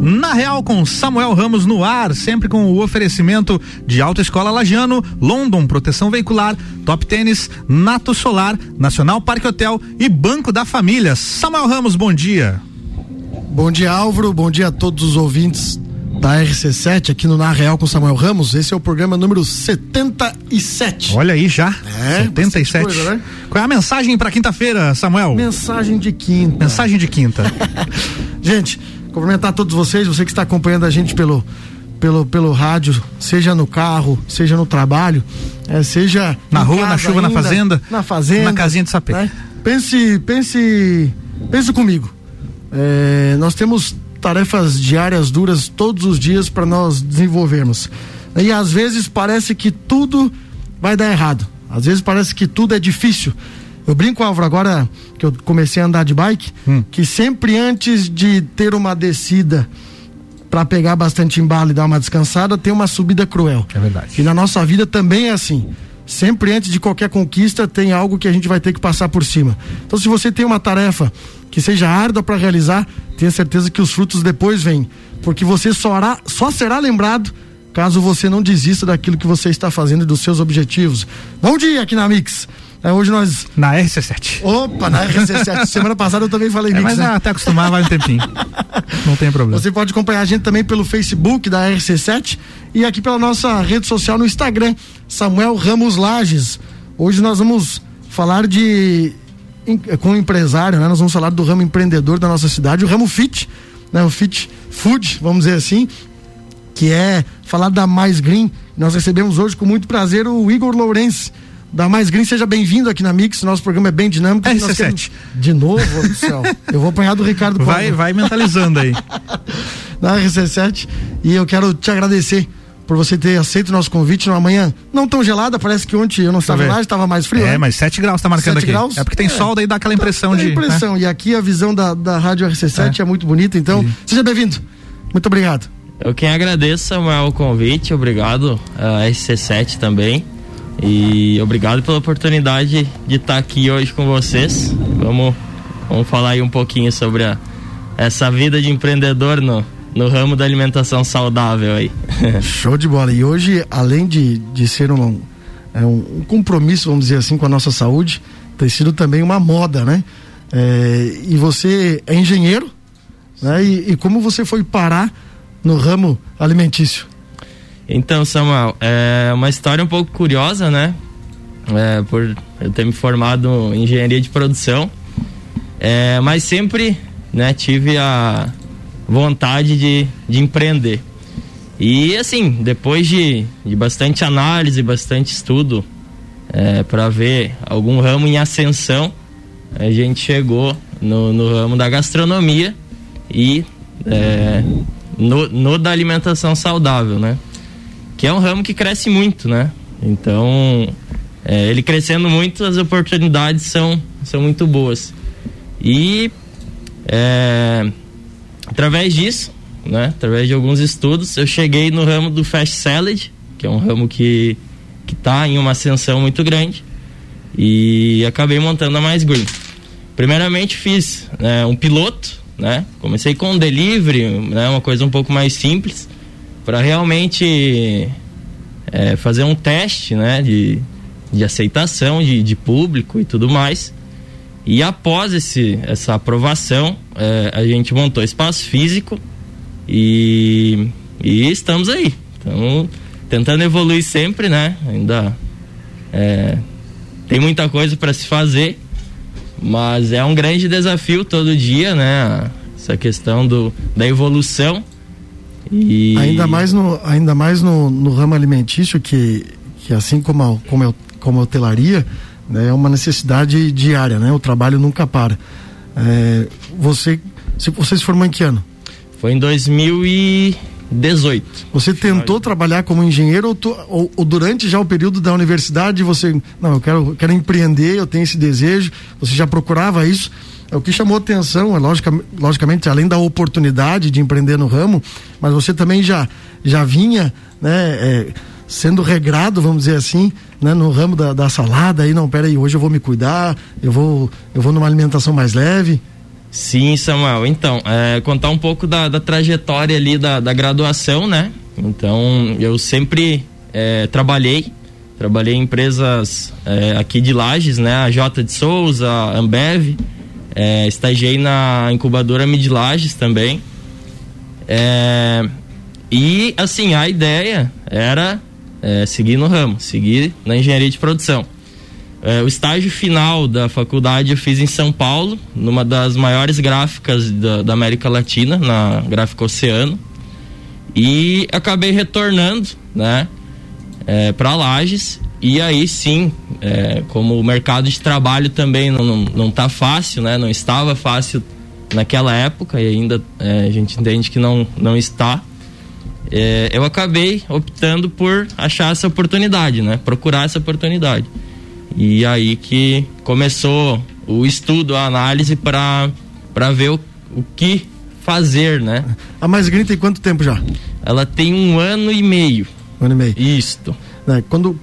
Na Real com Samuel Ramos no ar, sempre com o oferecimento de Autoescola Lajano, London Proteção Veicular, Top Tênis, Nato Solar, Nacional Parque Hotel e Banco da Família. Samuel Ramos, bom dia. Bom dia, Álvaro. Bom dia a todos os ouvintes da RC7 aqui no Na Real com Samuel Ramos. Esse é o programa número 77. Olha aí já. É, 77. Coisa, né? Qual é a mensagem para quinta-feira, Samuel? Mensagem de quinta. Mensagem de quinta. Gente, cumprimentar todos vocês, você que está acompanhando a gente pelo pelo, pelo rádio, seja no carro, seja no trabalho, é, seja na rua, na chuva, ainda, na fazenda, na fazenda, na casinha de sapê. Né? Pense, pense, pense comigo. É, nós temos tarefas diárias duras todos os dias para nós desenvolvermos. E às vezes parece que tudo vai dar errado. Às vezes parece que tudo é difícil. Eu brinco, Álvaro, agora que eu comecei a andar de bike, hum. que sempre antes de ter uma descida para pegar bastante embalo e dar uma descansada, tem uma subida cruel. É verdade. E na nossa vida também é assim. Sempre antes de qualquer conquista tem algo que a gente vai ter que passar por cima. Então, se você tem uma tarefa que seja árdua para realizar, tenha certeza que os frutos depois vêm, porque você só, hará, só será lembrado caso você não desista daquilo que você está fazendo e dos seus objetivos. Bom dia aqui na Mix. É, hoje nós. Na RC7. Opa, na RC7. Semana passada eu também falei é, mix. Mas né? até acostumar vai um tempinho. Não tem problema. Você pode acompanhar a gente também pelo Facebook da RC7 e aqui pela nossa rede social no Instagram, Samuel Ramos Lages. Hoje nós vamos falar de. com o empresário, né? Nós vamos falar do ramo empreendedor da nossa cidade, o ramo Fit, né? O Fit Food, vamos dizer assim, que é falar da Mais Green. Nós recebemos hoje com muito prazer o Igor Lourenço da Mais Green, seja bem-vindo aqui na Mix. Nosso programa é bem dinâmico. RC7. Queremos... De novo, do céu. Eu vou apanhar do Ricardo Vai, Paulo. vai mentalizando aí. na RC7. E eu quero te agradecer por você ter aceito o nosso convite numa manhã não tão gelada, parece que ontem eu não estava lá, estava mais frio. É, né? mas 7 graus está marcando 7 aqui. Graus? É porque tem é. sol, daí dá aquela impressão dá, de. Dá impressão. Né? E aqui a visão da, da Rádio RC7 é, é muito bonita, então e... seja bem-vindo. Muito obrigado. Eu quem agradeço, Samuel, o convite, obrigado a RC7 também. E obrigado pela oportunidade de estar aqui hoje com vocês. Vamos, vamos falar aí um pouquinho sobre a, essa vida de empreendedor no, no ramo da alimentação saudável aí. Show de bola. E hoje, além de, de ser um, é um, um compromisso, vamos dizer assim, com a nossa saúde, tem sido também uma moda, né? É, e você é engenheiro, né? E, e como você foi parar no ramo alimentício? Então, Samuel, é uma história um pouco curiosa, né? É, por eu ter me formado em engenharia de produção, é, mas sempre né, tive a vontade de, de empreender. E assim, depois de, de bastante análise, bastante estudo é, para ver algum ramo em ascensão, a gente chegou no, no ramo da gastronomia e é, no, no da alimentação saudável, né? Que é um ramo que cresce muito, né? Então, é, ele crescendo muito, as oportunidades são, são muito boas. E é, através disso, né? Através de alguns estudos, eu cheguei no ramo do Fast Salad, que é um ramo que que está em uma ascensão muito grande e acabei montando a Mais Green. Primeiramente fiz né, um piloto, né? Comecei com um delivery, né? Uma coisa um pouco mais simples para realmente é, fazer um teste né, de, de aceitação de, de público e tudo mais. E após esse, essa aprovação, é, a gente montou espaço físico e, e estamos aí. Estamos tentando evoluir sempre, né? Ainda é, tem muita coisa para se fazer, mas é um grande desafio todo dia, né? Essa questão do, da evolução e... Ainda mais no, ainda mais no, no ramo alimentício, que, que assim como a, como, a, como a hotelaria, né, é uma necessidade diária, né? O trabalho nunca para. É, você, se, você se formou em que ano? Foi em 2018. Você tentou trabalhar como engenheiro ou, tu, ou, ou, durante já o período da universidade você, não, eu quero, quero empreender, eu tenho esse desejo, você já procurava isso? É o que chamou atenção, é logica, logicamente, além da oportunidade de empreender no ramo, mas você também já, já vinha, né, é, sendo regrado, vamos dizer assim, né, no ramo da, da salada, aí não, peraí, hoje eu vou me cuidar, eu vou, eu vou numa alimentação mais leve. Sim, Samuel. Então, é, contar um pouco da, da trajetória ali da, da, graduação, né? Então, eu sempre é, trabalhei, trabalhei em empresas é, aqui de Lages, né? A J de Souza, a Ambev, é, estagiei na incubadora Mid Lages também. É, e, assim, a ideia era é, seguir no ramo, seguir na engenharia de produção. É, o estágio final da faculdade eu fiz em São Paulo, numa das maiores gráficas da, da América Latina, na Gráfica Oceano. E acabei retornando, né, é, para Lages. E aí sim, é, como o mercado de trabalho também não, não, não tá fácil, né, não estava fácil naquela época e ainda é, a gente entende que não, não está. É, eu acabei optando por achar essa oportunidade, né, procurar essa oportunidade. E aí que começou o estudo, a análise para ver o, o que fazer, né? A Mais Green tem quanto tempo já? Ela tem um ano e meio. Um ano e meio. Isto. É, quando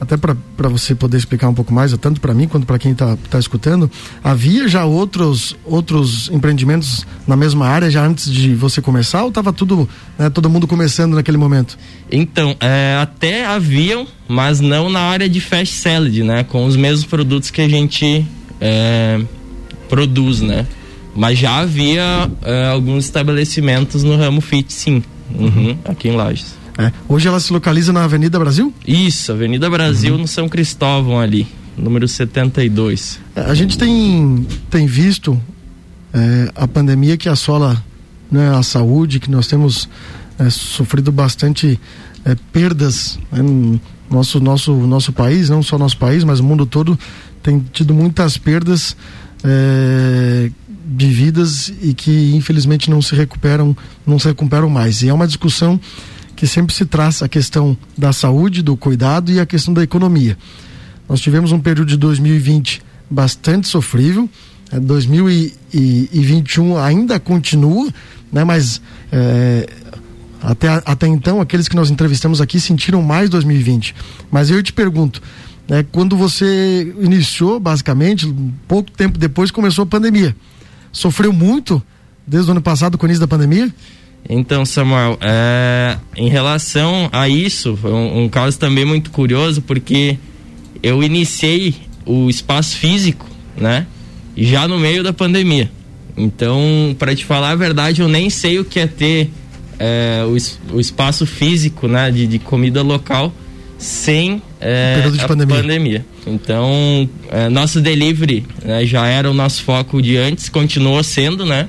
até para você poder explicar um pouco mais, tanto para mim quanto para quem está tá escutando, havia já outros outros empreendimentos na mesma área já antes de você começar ou estava tudo né, todo mundo começando naquele momento? Então, é, até haviam, mas não na área de fast salad, né, com os mesmos produtos que a gente é, produz, né? Mas já havia é, alguns estabelecimentos no ramo fit, sim, uhum, aqui em Lages. É. Hoje ela se localiza na Avenida Brasil? Isso, Avenida Brasil uhum. no São Cristóvão ali, número 72. É, a gente tem, tem visto é, a pandemia que assola né, a saúde, que nós temos é, sofrido bastante é, perdas né, no nosso, nosso, nosso país, não só nosso país, mas o mundo todo tem tido muitas perdas é, de vidas e que infelizmente não se recuperam, não se recuperam mais. E é uma discussão que sempre se traz a questão da saúde, do cuidado e a questão da economia. Nós tivemos um período de 2020 bastante sofrível, 2021 é, ainda continua, né, mas é, até, até então aqueles que nós entrevistamos aqui sentiram mais 2020. Mas eu te pergunto, né, quando você iniciou, basicamente, pouco tempo depois começou a pandemia, sofreu muito desde o ano passado com o início da pandemia? Então, Samuel, é, em relação a isso, foi um, um caso também muito curioso, porque eu iniciei o espaço físico, né? Já no meio da pandemia. Então, para te falar a verdade, eu nem sei o que é ter é, o, o, espaço físico, né, de, de comida local sem é, a pandemia. pandemia. Então, é, nosso delivery né, já era o nosso foco de antes, continuou sendo, né?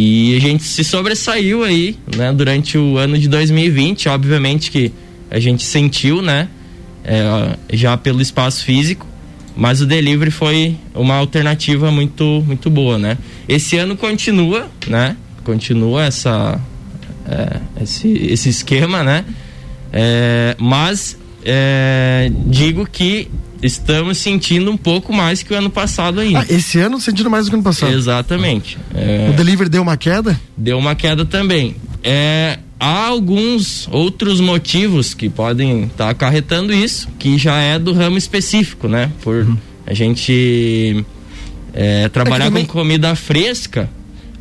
E a gente se sobressaiu aí, né, durante o ano de 2020, obviamente que a gente sentiu, né, é, já pelo espaço físico, mas o delivery foi uma alternativa muito muito boa, né? Esse ano continua, né? Continua essa é, esse, esse esquema, né? É, mas é, digo que estamos sentindo um pouco mais que o ano passado ainda. Ah, esse ano sentindo mais do que o ano passado. Exatamente. É... O delivery deu uma queda? Deu uma queda também. É, há alguns outros motivos que podem estar tá acarretando isso, que já é do ramo específico, né? Por uhum. a gente é, trabalhar é também... com comida fresca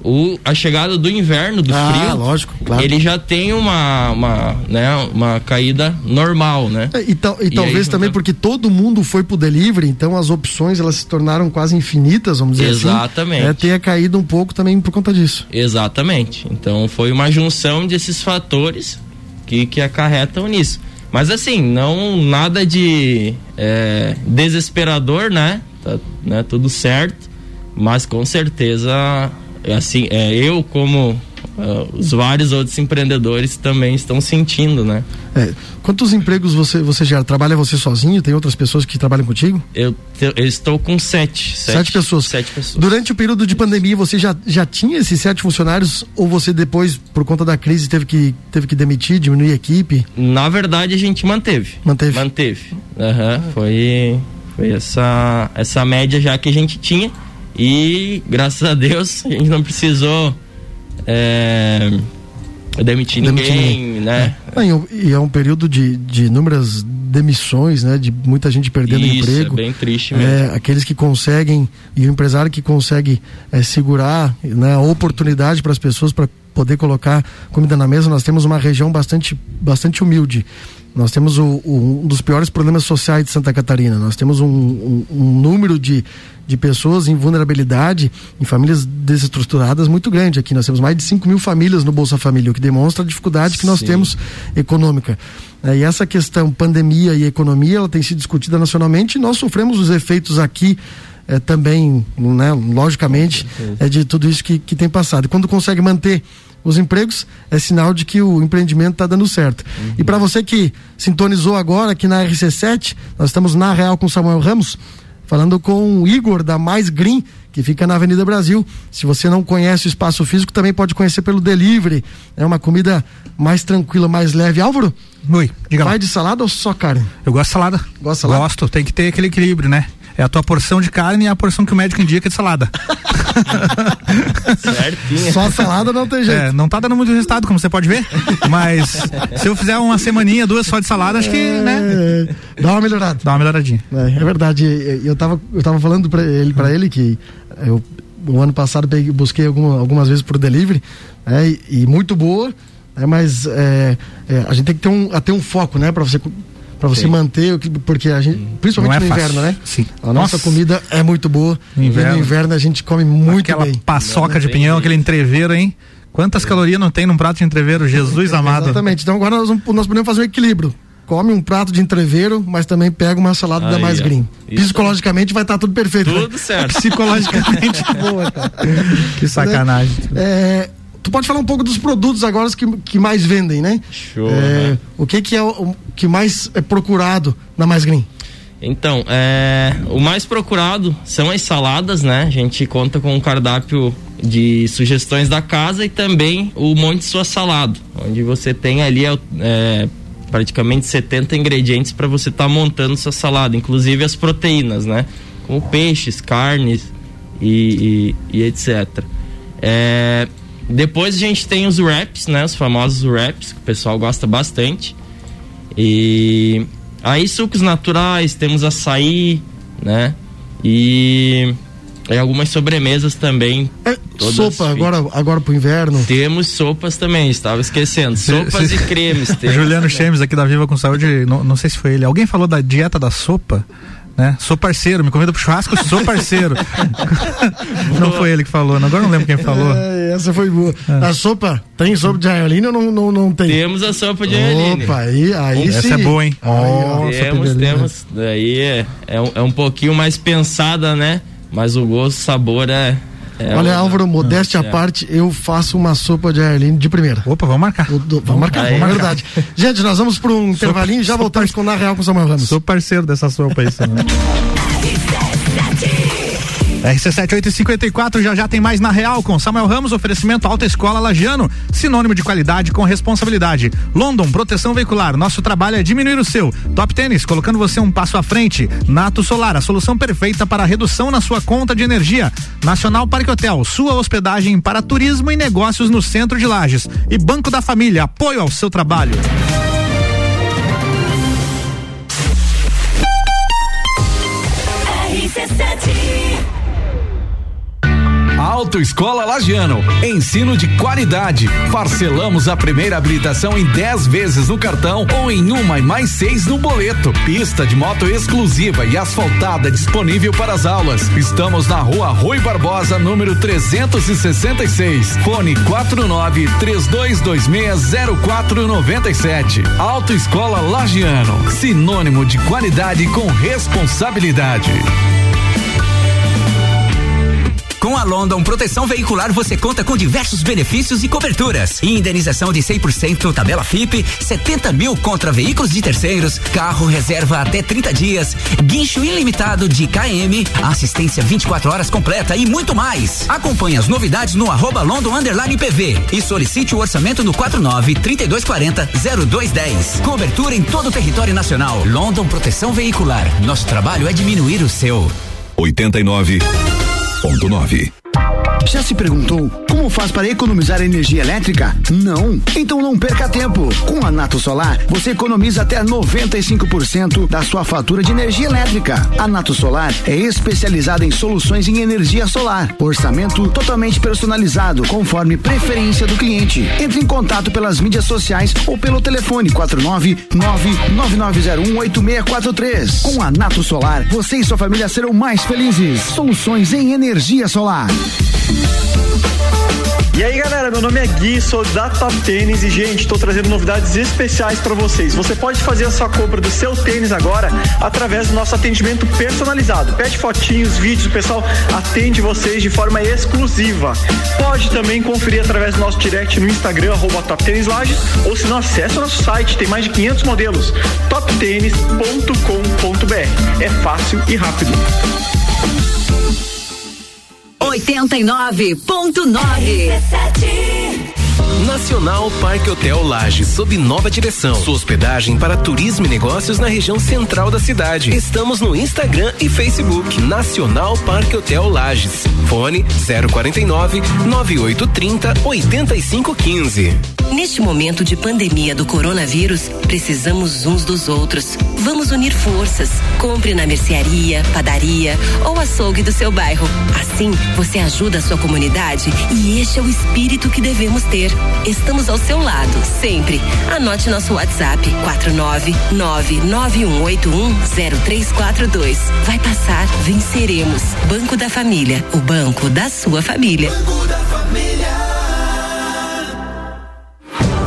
o, a chegada do inverno, do ah, frio, lógico, claro. ele já tem uma, uma, né, uma caída normal, né? É, e, tal, e, e talvez aí, também porque todo mundo foi pro delivery, então as opções elas se tornaram quase infinitas, vamos dizer Exatamente. assim. Exatamente. É, tenha caído um pouco também por conta disso. Exatamente. Então foi uma junção desses fatores que, que acarretam nisso. Mas assim, não nada de é, desesperador, né? Tá né, tudo certo. Mas com certeza assim, é, eu como uh, os vários outros empreendedores também estão sentindo, né? É, quantos empregos você você já trabalha você sozinho? Tem outras pessoas que trabalham contigo? Eu, eu estou com sete, sete, sete. pessoas. Sete pessoas. Durante o período de pandemia, você já, já tinha esses sete funcionários ou você depois, por conta da crise, teve que, teve que demitir, diminuir a equipe? Na verdade, a gente manteve. Manteve? Manteve. Uhum, foi, foi essa, essa média já que a gente tinha e graças a Deus a gente não precisou é, demitir, demitir ninguém, né? É. E é um período de, de inúmeras demissões, né? De muita gente perdendo Isso, emprego. É bem triste mesmo. É, aqueles que conseguem e o empresário que consegue é, segurar né, a oportunidade para as pessoas para poder colocar comida na mesa. Nós temos uma região bastante, bastante humilde. Nós temos o, o, um dos piores problemas sociais de Santa Catarina. Nós temos um, um, um número de, de pessoas em vulnerabilidade, em famílias desestruturadas muito grande aqui. Nós temos mais de 5 mil famílias no Bolsa Família, o que demonstra a dificuldade que nós Sim. temos econômica. É, e essa questão pandemia e economia, ela tem sido discutida nacionalmente e nós sofremos os efeitos aqui é, também, né, logicamente, é de tudo isso que, que tem passado. E quando consegue manter os empregos, é sinal de que o empreendimento está dando certo. Uhum. E para você que sintonizou agora aqui na RC7, nós estamos na Real com Samuel Ramos, falando com o Igor da Mais Green, que fica na Avenida Brasil. Se você não conhece o espaço físico, também pode conhecer pelo delivery. É uma comida mais tranquila, mais leve. Álvaro? Oi, diga Vai lá. de salada ou só carne? Eu gosto de salada. Gosto de salada? Gosto, tem que ter aquele equilíbrio, né? É a tua porção de carne e a porção que o médico indica de salada. Certinho. Só salada não tem jeito. É, não tá dando muito resultado, como você pode ver. Mas se eu fizer uma semaninha, duas só de salada, acho que, é, né? Dá uma melhorada. Dá uma melhoradinha. É, é verdade. Eu tava, eu tava falando pra ele, pra ele que eu, o ano passado peguei, busquei alguma, algumas vezes por delivery, né? E, e muito boa. É, mas é, é, a gente tem que ter um, ter um foco, né? Para você para você Sim. manter, porque a gente, principalmente é no inverno, né? Sim. A nossa, nossa comida é muito boa. No inverno. no inverno a gente come muito Aquela bem. paçoca de pinhão, aquele entreveiro, hein? Quantas é. calorias não tem num prato de entreveiro, Jesus amado. Exatamente. Então agora nós, nós podemos fazer um equilíbrio come um prato de entreveiro, mas também pega uma salada Aí, da mais green. Psicologicamente vai estar tá tudo perfeito. Tudo né? certo. Psicologicamente boa, cara. Que sacanagem. É, Tu pode falar um pouco dos produtos agora que, que mais vendem, né? Show. É, né? O que, que é o, o, que mais é procurado na Mais Green? Então, é, o mais procurado são as saladas, né? A gente conta com um cardápio de sugestões da casa e também o Monte Sua Salado, onde você tem ali é, praticamente 70 ingredientes para você estar tá montando sua salada, inclusive as proteínas, né? Como peixes, carnes e, e, e etc. É, depois a gente tem os wraps, né? Os famosos wraps, que o pessoal gosta bastante. E aí sucos naturais, temos açaí, né? E, e algumas sobremesas também. É, sopa, agora, agora pro inverno. Temos sopas também, estava esquecendo. Sopas e cremes. Juliano Chemes aqui da Viva com Saúde, não, não sei se foi ele. Alguém falou da dieta da sopa? né? Sou parceiro, me convida pro churrasco, sou parceiro. não foi ele que falou, agora não lembro quem falou. É, essa foi boa. É. A sopa, tem sopa de arreline ou não, não, não tem? Temos a sopa de arreline. Opa, aí, aí essa sim. é boa, hein? Temos, temos. Daí é, é, um, é um pouquinho mais pensada, né? Mas o gosto, o sabor é, é, Olha, Álvaro, modéstia à é. parte, eu faço uma sopa de Arline de primeira. Opa, vamos marcar. O, do, vamos marcar, vamos marcar. verdade. Gente, nós vamos para um intervalinho e já voltamos com o Na Real com o Samuel Ramos. Sou parceiro dessa sopa aí, Samuel. RC7854 já já tem mais na Real com Samuel Ramos, oferecimento Alta Escola Lagiano, sinônimo de qualidade com responsabilidade. London, proteção veicular, nosso trabalho é diminuir o seu. Top Tênis, colocando você um passo à frente. Nato Solar, a solução perfeita para redução na sua conta de energia. Nacional Parque Hotel, sua hospedagem para turismo e negócios no centro de Lages. E Banco da Família, apoio ao seu trabalho. Autoescola Lagiano. Ensino de qualidade. Parcelamos a primeira habilitação em 10 vezes no cartão ou em uma e mais seis no boleto. Pista de moto exclusiva e asfaltada disponível para as aulas. Estamos na rua Rui Barbosa, número 366. Fone 49 3226 0497. Autoescola Lagiano. Sinônimo de qualidade com responsabilidade. Com a London Proteção Veicular você conta com diversos benefícios e coberturas. Indenização de 100% tabela FIP, 70 mil contra veículos de terceiros, carro reserva até 30 dias, guincho ilimitado de KM, assistência 24 horas completa e muito mais. Acompanhe as novidades no arroba London Underline PV e solicite o orçamento no 49 3240 0210. Cobertura em todo o território nacional. London Proteção Veicular. Nosso trabalho é diminuir o seu. 89 101.9. Já se perguntou como faz para economizar energia elétrica? Não? Então não perca tempo. Com a Nato Solar, você economiza até 95% da sua fatura de energia elétrica. A Nato Solar é especializada em soluções em energia solar. Orçamento totalmente personalizado, conforme preferência do cliente. Entre em contato pelas mídias sociais ou pelo telefone 49 9901 8643. Com a Nato Solar, você e sua família serão mais felizes. Soluções em energia solar. E aí galera, meu nome é Gui, sou da Top Tênis e gente, estou trazendo novidades especiais para vocês. Você pode fazer a sua compra do seu tênis agora através do nosso atendimento personalizado. Pede fotinhos, vídeos, o pessoal atende vocês de forma exclusiva. Pode também conferir através do nosso direct no Instagram, arroba Top Tênis Lages, ou se não, acessa o nosso site, tem mais de 500 modelos, toptênis.com.br. É fácil e rápido. 89.9 Nacional Parque Hotel Laje, sob nova direção. Sua hospedagem para turismo e negócios na região central da cidade. Estamos no Instagram e Facebook. Nacional Parque Hotel Lages. Fone 049 9830 8515. Neste momento de pandemia do coronavírus, precisamos uns dos outros. Vamos unir forças. Compre na mercearia, padaria ou açougue do seu bairro. Assim, você ajuda a sua comunidade e este é o espírito que devemos ter. Estamos ao seu lado, sempre. Anote nosso WhatsApp: 49991810342. Vai passar, venceremos. Banco da Família, o banco da sua família. Banco da Família.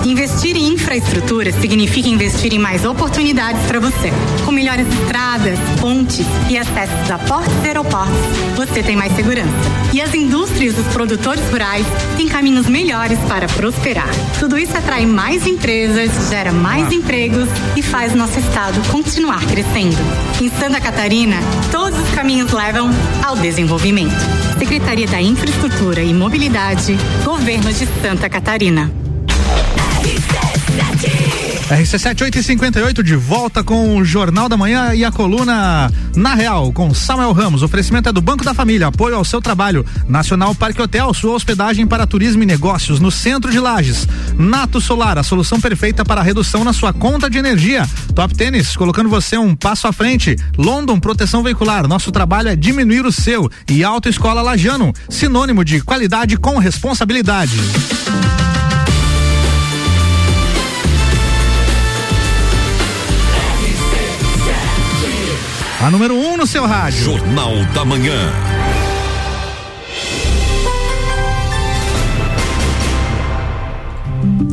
Investir em infraestrutura significa investir em mais oportunidades para você. Com melhores estradas, pontes e acessos a portos e aeroportos, você tem mais segurança. E as indústrias dos produtores rurais têm caminhos melhores para prosperar. Tudo isso atrai mais empresas, gera mais empregos e faz nosso estado continuar crescendo. Em Santa Catarina, todos os caminhos levam ao desenvolvimento. Secretaria da Infraestrutura e Mobilidade, Governo de Santa Catarina. RC7 858 de volta com o Jornal da Manhã e a coluna Na Real com Samuel Ramos. Oferecimento é do Banco da Família, apoio ao seu trabalho. Nacional Parque Hotel, sua hospedagem para turismo e negócios no centro de Lages. Nato Solar, a solução perfeita para redução na sua conta de energia. Top Tênis, colocando você um passo à frente. London Proteção Veicular, nosso trabalho é diminuir o seu. E Autoescola Lajano, sinônimo de qualidade com responsabilidade. A número 1 um no seu rádio. Jornal da Manhã.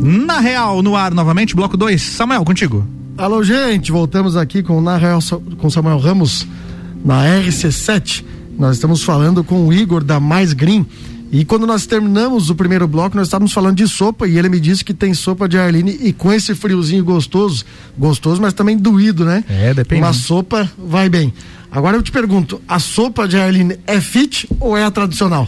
Na Real, no ar novamente, bloco 2. Samuel, contigo. Alô, gente, voltamos aqui com Na Real com Samuel Ramos na RC7. Nós estamos falando com o Igor da Mais Green. E quando nós terminamos o primeiro bloco, nós estávamos falando de sopa e ele me disse que tem sopa de Arline e com esse friozinho gostoso, gostoso, mas também doído, né? É, depende. Uma sopa vai bem. Agora eu te pergunto, a sopa de Arline é fit ou é a tradicional?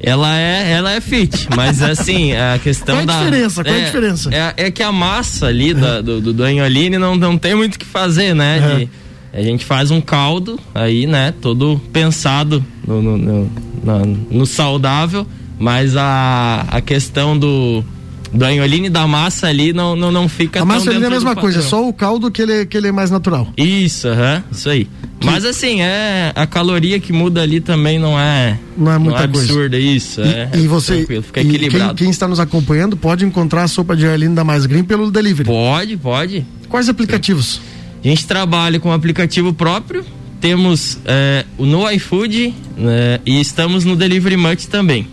Ela é, ela é fit, mas assim, a questão Qual é a da. diferença? Qual é, é a diferença? É, é, que a massa ali da, do, do, do Anholine não, não tem muito o que fazer, né? Uhum. De, a gente faz um caldo aí, né? Todo pensado no, no, no, no, no saudável, mas a, a questão do do anholine da massa ali não, não, não fica A massa tão é a mesma coisa, é padrão. só o caldo que ele, que ele é mais natural. Isso, aham, isso aí. Mas assim, é a caloria que muda ali também não é Não é muita coisa. absurda, isso. E, é, e é você, tranquilo, fica e quem, equilibrado. quem está nos acompanhando pode encontrar a sopa de Arline da Mais Green pelo delivery. Pode, pode. Quais aplicativos? A gente trabalha com um aplicativo próprio, temos é, o no iFood né, e estamos no Delivery Much também.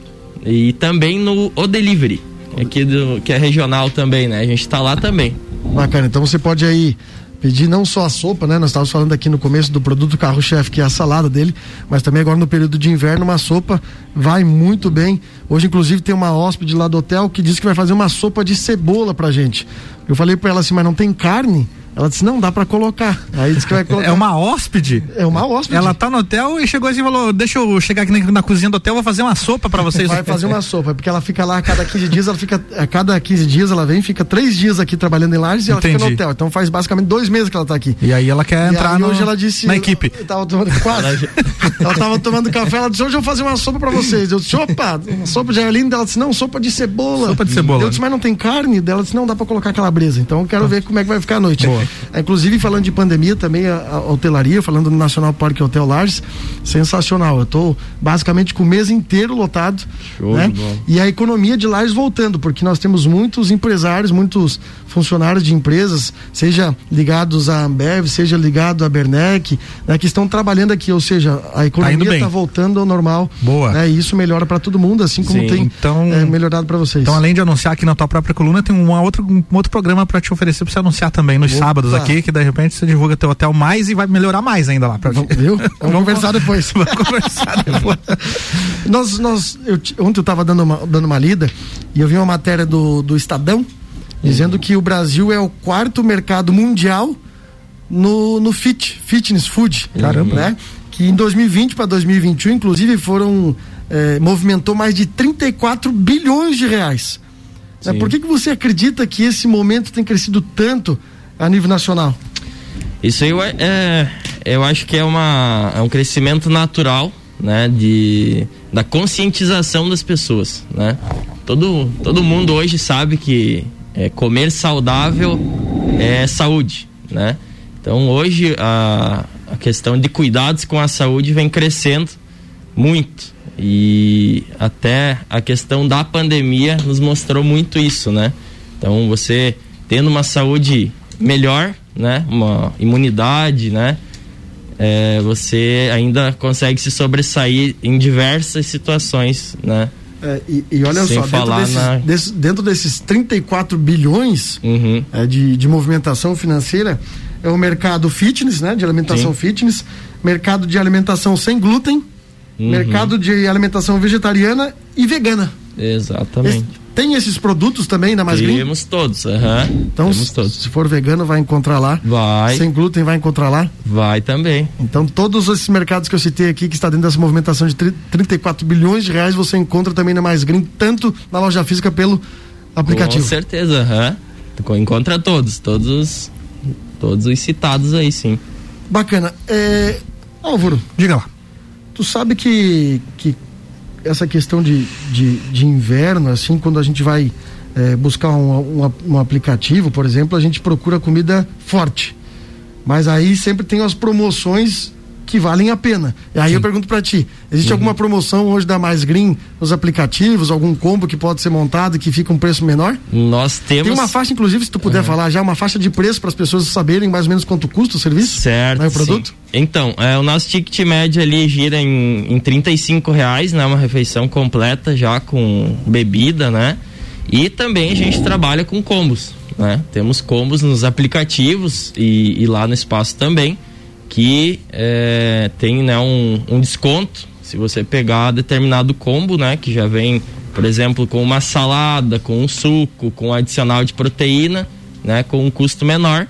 E também no O Delivery, aqui do, que é regional também, né? A gente está lá também. Bacana, então você pode aí pedir não só a sopa, né? Nós estávamos falando aqui no começo do produto carro-chefe, que é a salada dele, mas também agora no período de inverno, uma sopa vai muito bem. Hoje, inclusive, tem uma hóspede lá do hotel que disse que vai fazer uma sopa de cebola pra gente. Eu falei pra ela assim, mas não tem carne? Ela disse, não, dá pra colocar. Aí disse que vai colocar. É uma hóspede? É uma hóspede. Ela tá no hotel e chegou assim e falou: Deixa eu chegar aqui na, na cozinha do hotel, vou fazer uma sopa pra vocês. Vai fazer uma sopa, porque ela fica lá a cada 15 dias, ela fica. A cada 15 dias ela vem, fica três dias aqui trabalhando em Lages e ela fica no Entendi. hotel. Então faz basicamente dois meses que ela tá aqui. E aí ela quer E entrar no- hoje ela disse, na equipe. Eu tava tomando, quase. ela tava tomando café, ela disse, hoje eu vou fazer uma sopa pra vocês. Eu disse, opa, uma sopa de linda. Ela disse, não, sopa de cebola. Sopa de cebola. Eu disse, mas não tem carne? Dela disse, não, dá pra colocar calabresa. Então eu quero ver como é que vai ficar a noite. Boa. É, Inclusive, falando de pandemia, também a, a hotelaria, falando do Nacional Parque Hotel Lages, sensacional. Eu tô basicamente com o mês inteiro lotado. Show né? E a economia de Lages voltando, porque nós temos muitos empresários, muitos funcionários de empresas, seja ligados à Ambev, seja ligado à Bernec, né, que estão trabalhando aqui, ou seja, a indo economia está voltando ao normal. Boa. Né, e isso melhora para todo mundo, assim como Sim. tem Então- é, melhorado para vocês. Então, além de anunciar aqui na tua própria coluna, tem um outro, um outro programa pra te oferecer pra você anunciar também nos Opa. sábados aqui, que de repente você divulga teu hotel mais e vai melhorar mais ainda lá pra Viu? Vamos conversar depois. Vamos conversar depois. nós, nós, eu, ontem eu estava dando uma, dando uma lida e eu vi uma matéria do, do Estadão dizendo que o Brasil é o quarto mercado mundial no, no fit, fitness food. Caramba. Né? Que em 2020 para 2021, inclusive, foram. eh, movimentou mais de 34 bilhões de reais. Né? Sim. Por que, que você acredita que esse momento tem crescido tanto a nível nacional? Isso aí é, eu acho que é, uma, é um crescimento natural, né, de, da conscientização das pessoas, né? Todo, todo mundo hoje sabe que é, comer saudável é saúde, né? Então hoje a, a questão de cuidados com a saúde vem crescendo muito e até a questão da pandemia nos mostrou muito isso, né? Então você tendo uma saúde melhor, né? Uma imunidade, né? É, você ainda consegue se sobressair em diversas situações, né? É, e, e olha Sem só, dentro desses, na- desse- dentro desses 34 bilhões Uhum. é, de, de movimentação financeira, é o mercado fitness, né? De alimentação Sim. fitness, mercado de alimentação sem glúten, Uhum. mercado de alimentação vegetariana e vegana. Exatamente. Esse- tem esses produtos também da Mais Green? Temos todos, aham. Então, Temos todos. se for vegano, vai encontrar lá. Vai, Sem glúten, vai encontrar lá. vai também. Então, todos esses mercados que eu citei aqui, que está dentro dessa movimentação de tri- 34 bilhões de reais, você encontra também na Mais Green, tanto na loja física pelo aplicativo. Com certeza, aham. Tu Encontra todos, todos, todos os citados aí, sim. Bacana. É, Álvaro, Diga lá. tu sabe que, que essa questão de, de, de inverno, assim, quando a gente vai é, buscar um, um, um aplicativo, por exemplo, a gente procura comida forte. Mas aí sempre tem as promoções que valem a pena. E aí eu pergunto pra ti, existe alguma promoção hoje da Mais Green nos aplicativos, algum combo que pode ser montado e que fica um preço menor? Nós temos. Tem uma faixa, inclusive, se tu puder falar já, uma faixa de preço para as pessoas saberem mais ou menos quanto custa o serviço? Certo. Né, o produto? sim. Então, é, o nosso ticket médio ali gira em, em 35 reais, né? Uma refeição completa já com bebida, né? E também a gente trabalha com combos, né? Temos combos nos aplicativos e, e lá no espaço também, que é, tem né, um, um desconto se você pegar determinado combo, né? Que já vem, por exemplo, com uma salada, com um suco, com um adicional de proteína, né? Com um custo menor.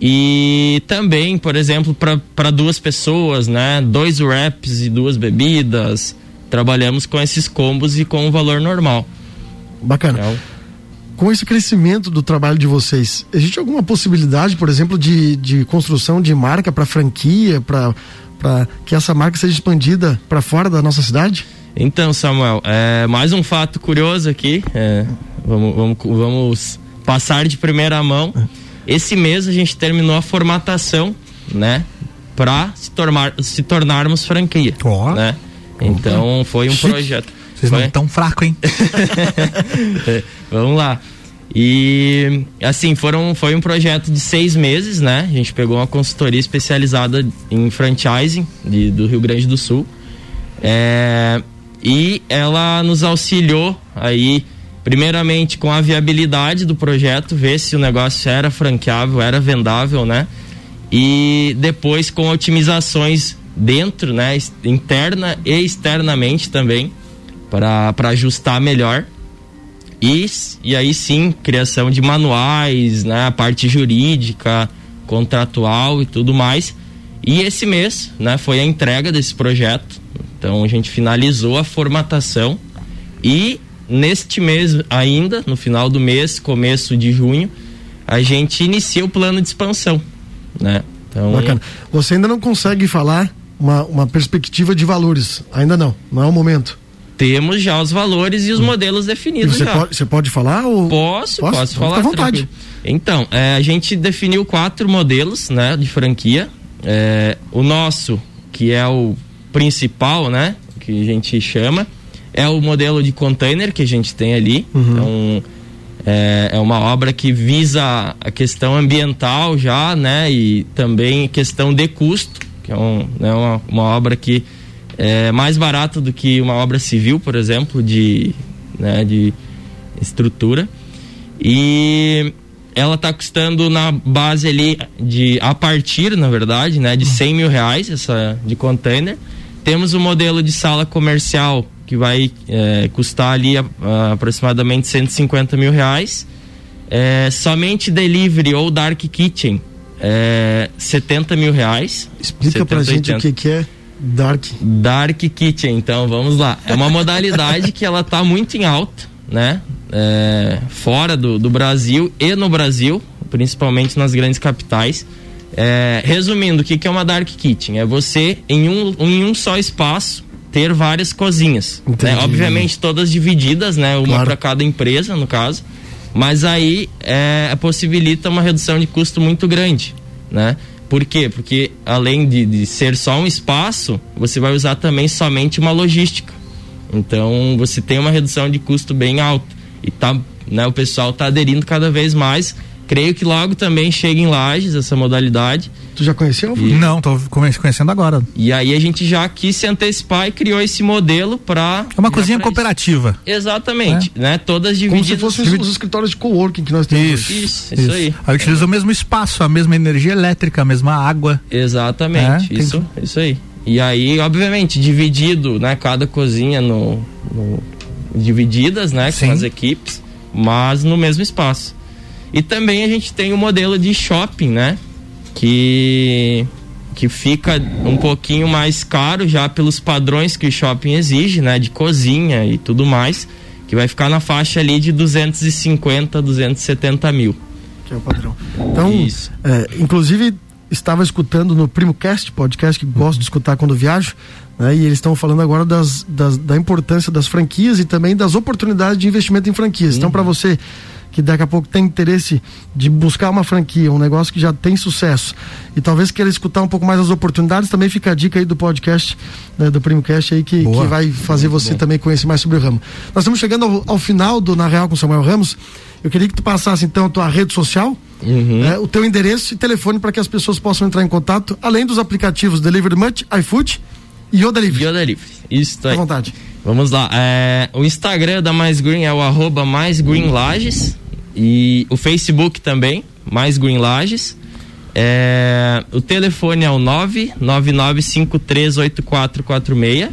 E também, por exemplo, para duas pessoas, né? Dois wraps e duas bebidas. Trabalhamos com esses combos e com o valor normal. Bacana. Então, Com esse crescimento do trabalho de vocês, existe alguma possibilidade, por exemplo, de, de construção de marca para franquia, para que essa marca seja expandida para fora da nossa cidade? Então, Samuel, é, mais um fato curioso aqui. é, vamos, vamos, vamos passar de primeira mão. Esse mês a gente terminou a formatação, né? Para se, tornar, se tornarmos franquia. Ó. Né? Então foi um projeto. Vocês Foi- não tão fraco, hein? É, Vamos lá. E assim, foram, foi um projeto de seis meses, né? A gente pegou uma consultoria especializada em franchising de, do Rio Grande do Sul. É, e ela nos auxiliou aí, primeiramente com a viabilidade do projeto, ver se o negócio era franqueável, era vendável, né? E depois com otimizações dentro, né? Interna e externamente também, para ajustar melhor. E, e aí sim, criação de manuais, né? A parte jurídica, contratual e tudo mais. E esse mês, né, foi a entrega desse projeto. Então a gente finalizou a formatação e neste mês ainda, no final do mês, começo de junho, a gente inicia o plano de expansão, né? Então, Bacana. Você ainda não consegue falar uma, uma perspectiva de valores, ainda não, não é o momento. Temos já os valores e os modelos definidos você já. Pode, você pode falar? Ou... Posso, posso, posso falar. Fica à vontade. Tranquilo. Então, é, a gente definiu quatro modelos, né, de franquia. É, o nosso, que é o principal, né, que a gente chama, é o modelo de container que a gente tem ali. Uhum. Então, é, é, uma obra que visa a questão ambiental já, né, e também questão de custo, que é um, né, uma, uma obra que é mais barata do que uma obra civil, por exemplo, de, né, de estrutura. E ela está custando na base ali de a partir, na verdade, né, de 100 mil reais essa de container. Temos o um modelo de sala comercial que vai é, custar ali a, a, aproximadamente 150 mil reais. É, somente delivery ou dark kitchen é 70 mil reais. Explica 70, pra gente 80. o que, que é dark. Dark kitchen, então vamos lá. É uma modalidade que ela tá muito em alta, né? é, fora do, do, Brasil e no Brasil, principalmente nas grandes capitais. É, resumindo, o que, que é uma dark kitchen? É você em um, em um só espaço ter várias cozinhas. Né? Obviamente todas divididas, né? Uma claro. para cada empresa, no caso. Mas aí é, possibilita uma redução de custo muito grande, né? Por quê? Porque além de, de ser só um espaço, você vai usar também somente uma logística. Então você tem uma redução de custo bem alta e tá, né, o pessoal está aderindo cada vez mais. Creio que logo também chega em Lages essa modalidade. Tu já conheceu? E... Não, tô conhecendo agora. E aí a gente já quis se antecipar e criou esse modelo para É uma cozinha cooperativa. Isso. Exatamente, é. né? Todas divididas. Como se fossem os escritórios de coworking que nós temos. Isso, isso, isso, isso aí. Aí utiliza é. o mesmo espaço, a mesma energia elétrica, a mesma água. Exatamente, é, isso, tem... isso aí. E aí, obviamente, dividido, né, cada cozinha no, no divididas, né, Sim. com as equipes, mas no mesmo espaço. E também a gente tem o modelo de shopping, né, que que fica um pouquinho mais caro já pelos padrões que o shopping exige, né, de cozinha e tudo mais, que vai ficar na faixa ali de 250, 270 mil. Que é o padrão. Então, é, inclusive estava escutando no Primo Cast, podcast que gosto de escutar quando viajo, né? E eles estão falando agora das, das, da importância das franquias e também das oportunidades de investimento em franquias. Uhum. Então, para você que daqui a pouco tem interesse de buscar uma franquia, um negócio que já tem sucesso e talvez queira escutar um pouco mais as oportunidades, também fica a dica aí do podcast, né, do Primocast aí, que, que vai fazer você também conhecer mais sobre o ramo. Nós estamos chegando ao, ao final do Na Real com Samuel Ramos. Eu queria que tu passasse então a tua rede social, uhum. né, o teu endereço e telefone para que as pessoas possam entrar em contato, além dos aplicativos Delivery Much, iFood e o Delivery. E o Delivery. Isso aí. À vontade. Vamos lá. É, o Instagram da Mais Green é o arroba Mais Green Lages. E o Facebook também, Mais Green Lages. É, o telefone é o 999538446.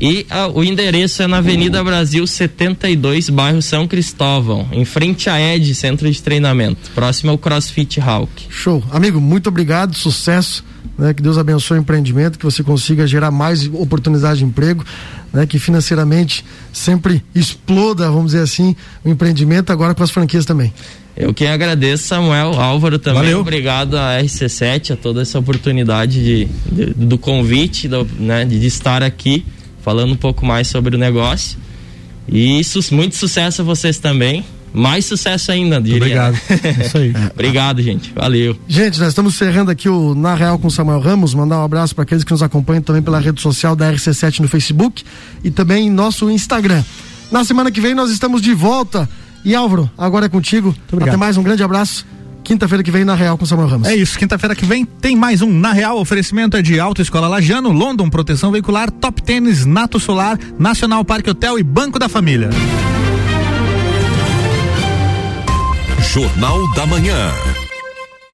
E a, o endereço é na Avenida Brasil 72, bairro São Cristóvão, em frente à ED, Centro de Treinamento, próximo ao CrossFit Hawk. Show. Amigo, muito obrigado, sucesso né? Que Deus abençoe o empreendimento, que você consiga gerar mais oportunidade de emprego, né? Que financeiramente sempre exploda, vamos dizer assim, o empreendimento agora com as franquias também. Eu quem agradeço, Samuel, Álvaro também. Valeu. Obrigado à RC7, a toda essa oportunidade de, de do convite, do, né, de estar aqui falando um pouco mais sobre o negócio. E isso, muito sucesso a vocês também mais sucesso ainda, diria. Obrigado. Isso aí. Obrigado, gente. Valeu. Gente, nós estamos encerrando aqui o Na Real com Samuel Ramos. Mandar um abraço para aqueles que nos acompanham também pela rede social da RC7 no Facebook e também em nosso Instagram. Na semana que vem nós estamos de volta. E Álvaro, agora é contigo. Até mais, um grande abraço. Quinta-feira que vem na Real com Samuel Ramos. É isso, quinta-feira que vem tem mais um Na Real. Oferecimento é de Alta Escola Lajano, London Proteção Veicular, Top Tênis, Nato Solar, Nacional Parque Hotel e Banco da Família. Jornal da Manhã.